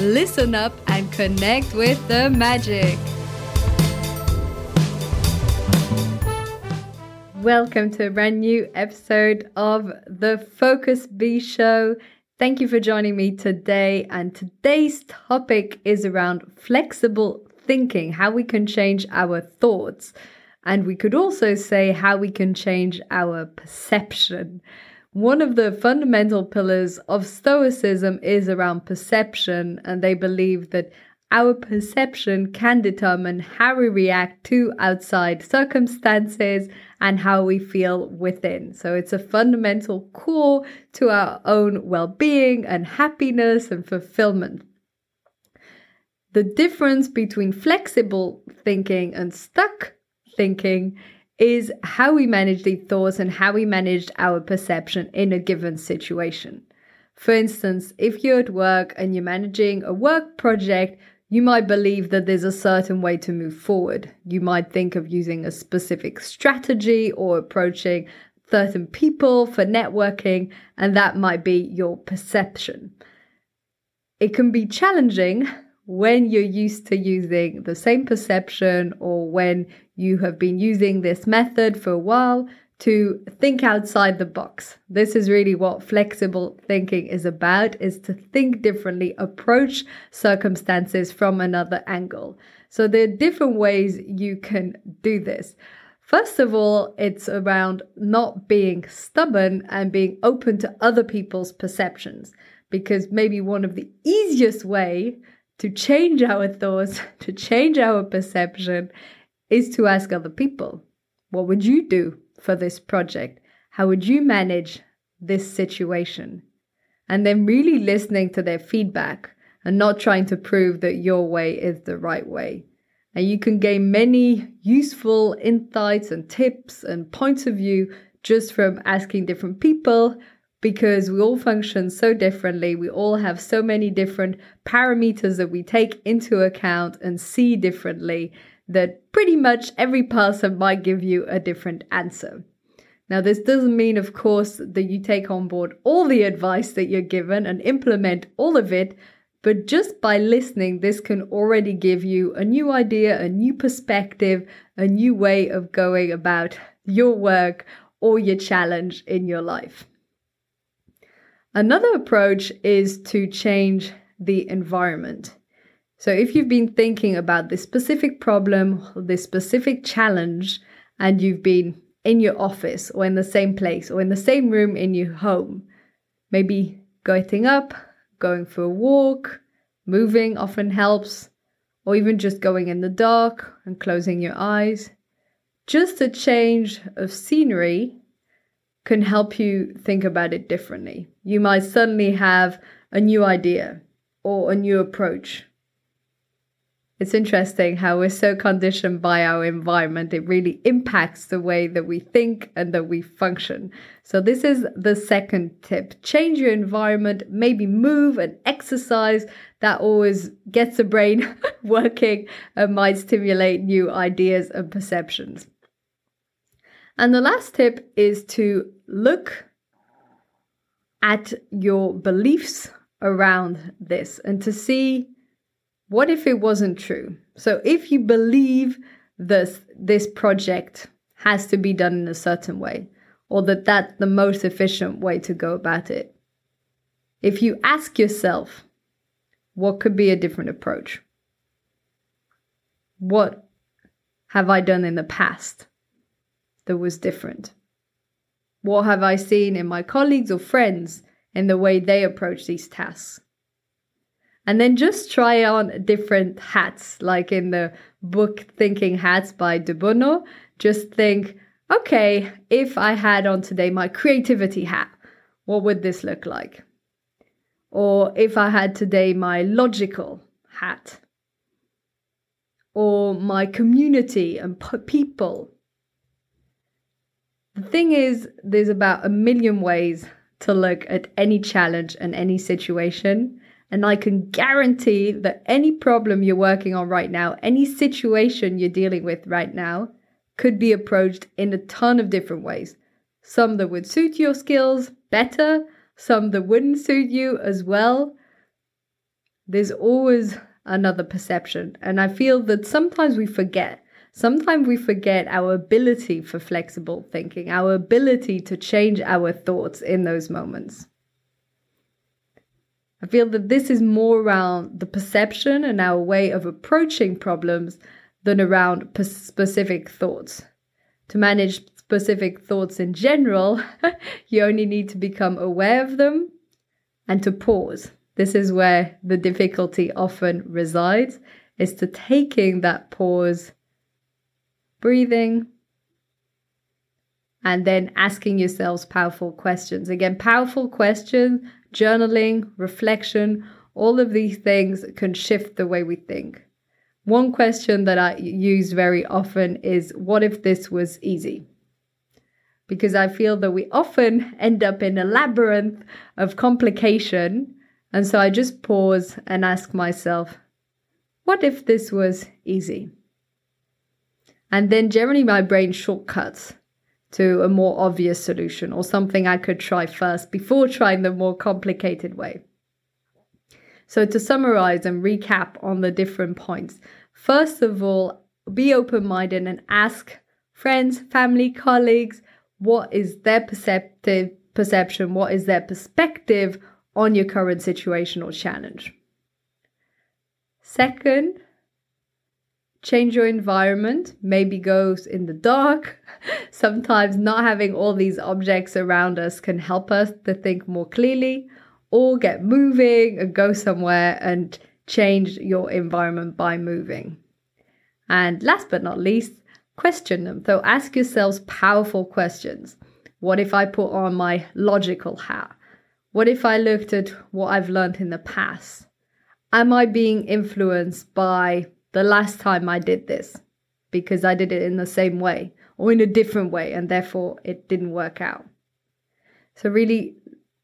listen up and connect with the magic. Welcome to a brand new episode of the Focus Bee Show. Thank you for joining me today. And today's topic is around flexible thinking, how we can change our thoughts. And we could also say how we can change our perception. One of the fundamental pillars of Stoicism is around perception, and they believe that our perception can determine how we react to outside circumstances and how we feel within. So it's a fundamental core to our own well being and happiness and fulfillment. The difference between flexible thinking and stuck thinking is how we manage the thoughts and how we manage our perception in a given situation. For instance, if you're at work and you're managing a work project, you might believe that there's a certain way to move forward. You might think of using a specific strategy or approaching certain people for networking, and that might be your perception. It can be challenging when you're used to using the same perception or when you have been using this method for a while to think outside the box. This is really what flexible thinking is about is to think differently, approach circumstances from another angle. So there are different ways you can do this. First of all, it's around not being stubborn and being open to other people's perceptions because maybe one of the easiest way to change our thoughts, to change our perception, is to ask other people, what would you do for this project? How would you manage this situation? And then really listening to their feedback and not trying to prove that your way is the right way. And you can gain many useful insights and tips and points of view just from asking different people because we all function so differently. We all have so many different parameters that we take into account and see differently that pretty much every person might give you a different answer. Now, this doesn't mean, of course, that you take on board all the advice that you're given and implement all of it, but just by listening, this can already give you a new idea, a new perspective, a new way of going about your work or your challenge in your life. Another approach is to change the environment. So, if you've been thinking about this specific problem, this specific challenge, and you've been in your office or in the same place or in the same room in your home, maybe getting up, going for a walk, moving often helps, or even just going in the dark and closing your eyes. Just a change of scenery can help you think about it differently. You might suddenly have a new idea or a new approach. It's interesting how we're so conditioned by our environment. It really impacts the way that we think and that we function. So, this is the second tip change your environment, maybe move and exercise. That always gets the brain working and might stimulate new ideas and perceptions. And the last tip is to look at your beliefs around this and to see what if it wasn't true. So if you believe this this project has to be done in a certain way or that that's the most efficient way to go about it. If you ask yourself what could be a different approach? What have I done in the past that was different? What have I seen in my colleagues or friends in the way they approach these tasks? And then just try on different hats, like in the book Thinking Hats by De Bono. Just think, okay, if I had on today my creativity hat, what would this look like? Or if I had today my logical hat, or my community and people. The thing is, there's about a million ways to look at any challenge and any situation. And I can guarantee that any problem you're working on right now, any situation you're dealing with right now, could be approached in a ton of different ways. Some that would suit your skills better, some that wouldn't suit you as well. There's always another perception. And I feel that sometimes we forget. Sometimes we forget our ability for flexible thinking, our ability to change our thoughts in those moments. I feel that this is more around the perception and our way of approaching problems than around specific thoughts. To manage specific thoughts in general, you only need to become aware of them and to pause. This is where the difficulty often resides, is to taking that pause, breathing, and then asking yourselves powerful questions. Again, powerful questions, journaling, reflection, all of these things can shift the way we think. One question that I use very often is what if this was easy? Because I feel that we often end up in a labyrinth of complication. And so I just pause and ask myself, what if this was easy? And then generally my brain shortcuts to a more obvious solution or something I could try first before trying the more complicated way. So, to summarize and recap on the different points, first of all, be open minded and ask friends, family, colleagues what is their perceptive perception, what is their perspective on your current situation or challenge. Second, change your environment, maybe go in the dark. Sometimes not having all these objects around us can help us to think more clearly or get moving and go somewhere and change your environment by moving. And last but not least, question them. So ask yourselves powerful questions. What if I put on my logical hat? What if I looked at what I've learned in the past? Am I being influenced by the last time I did this because I did it in the same way or in a different way and therefore it didn't work out? So, really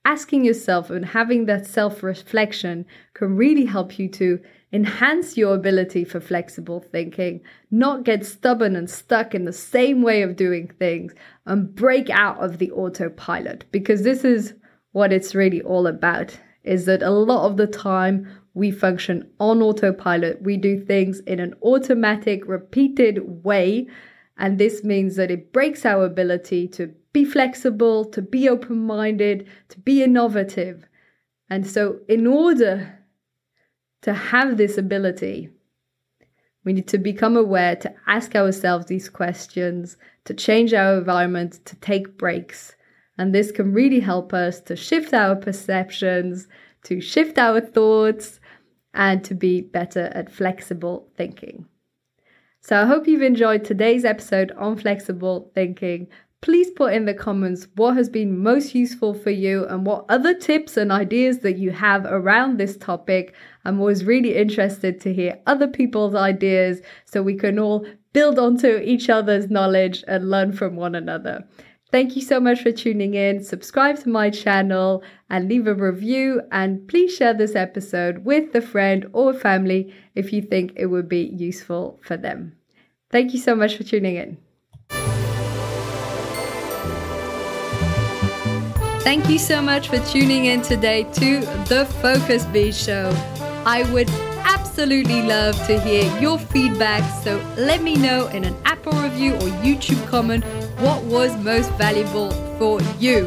asking yourself and having that self reflection can really help you to enhance your ability for flexible thinking, not get stubborn and stuck in the same way of doing things, and break out of the autopilot because this is what it's really all about. Is that a lot of the time we function on autopilot. We do things in an automatic, repeated way. And this means that it breaks our ability to be flexible, to be open minded, to be innovative. And so, in order to have this ability, we need to become aware, to ask ourselves these questions, to change our environment, to take breaks. And this can really help us to shift our perceptions, to shift our thoughts, and to be better at flexible thinking. So I hope you've enjoyed today's episode on flexible thinking. Please put in the comments what has been most useful for you and what other tips and ideas that you have around this topic. I'm always really interested to hear other people's ideas so we can all build onto each other's knowledge and learn from one another. Thank you so much for tuning in. Subscribe to my channel and leave a review. And please share this episode with a friend or family if you think it would be useful for them. Thank you so much for tuning in. Thank you so much for tuning in today to the Focus Bee Show. I would absolutely love to hear your feedback, so let me know in an Apple review or YouTube comment what was most valuable for you.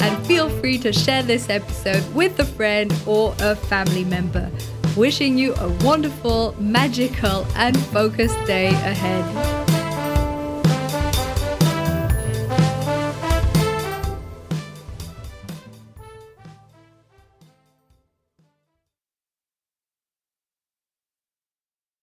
And feel free to share this episode with a friend or a family member. Wishing you a wonderful, magical, and focused day ahead.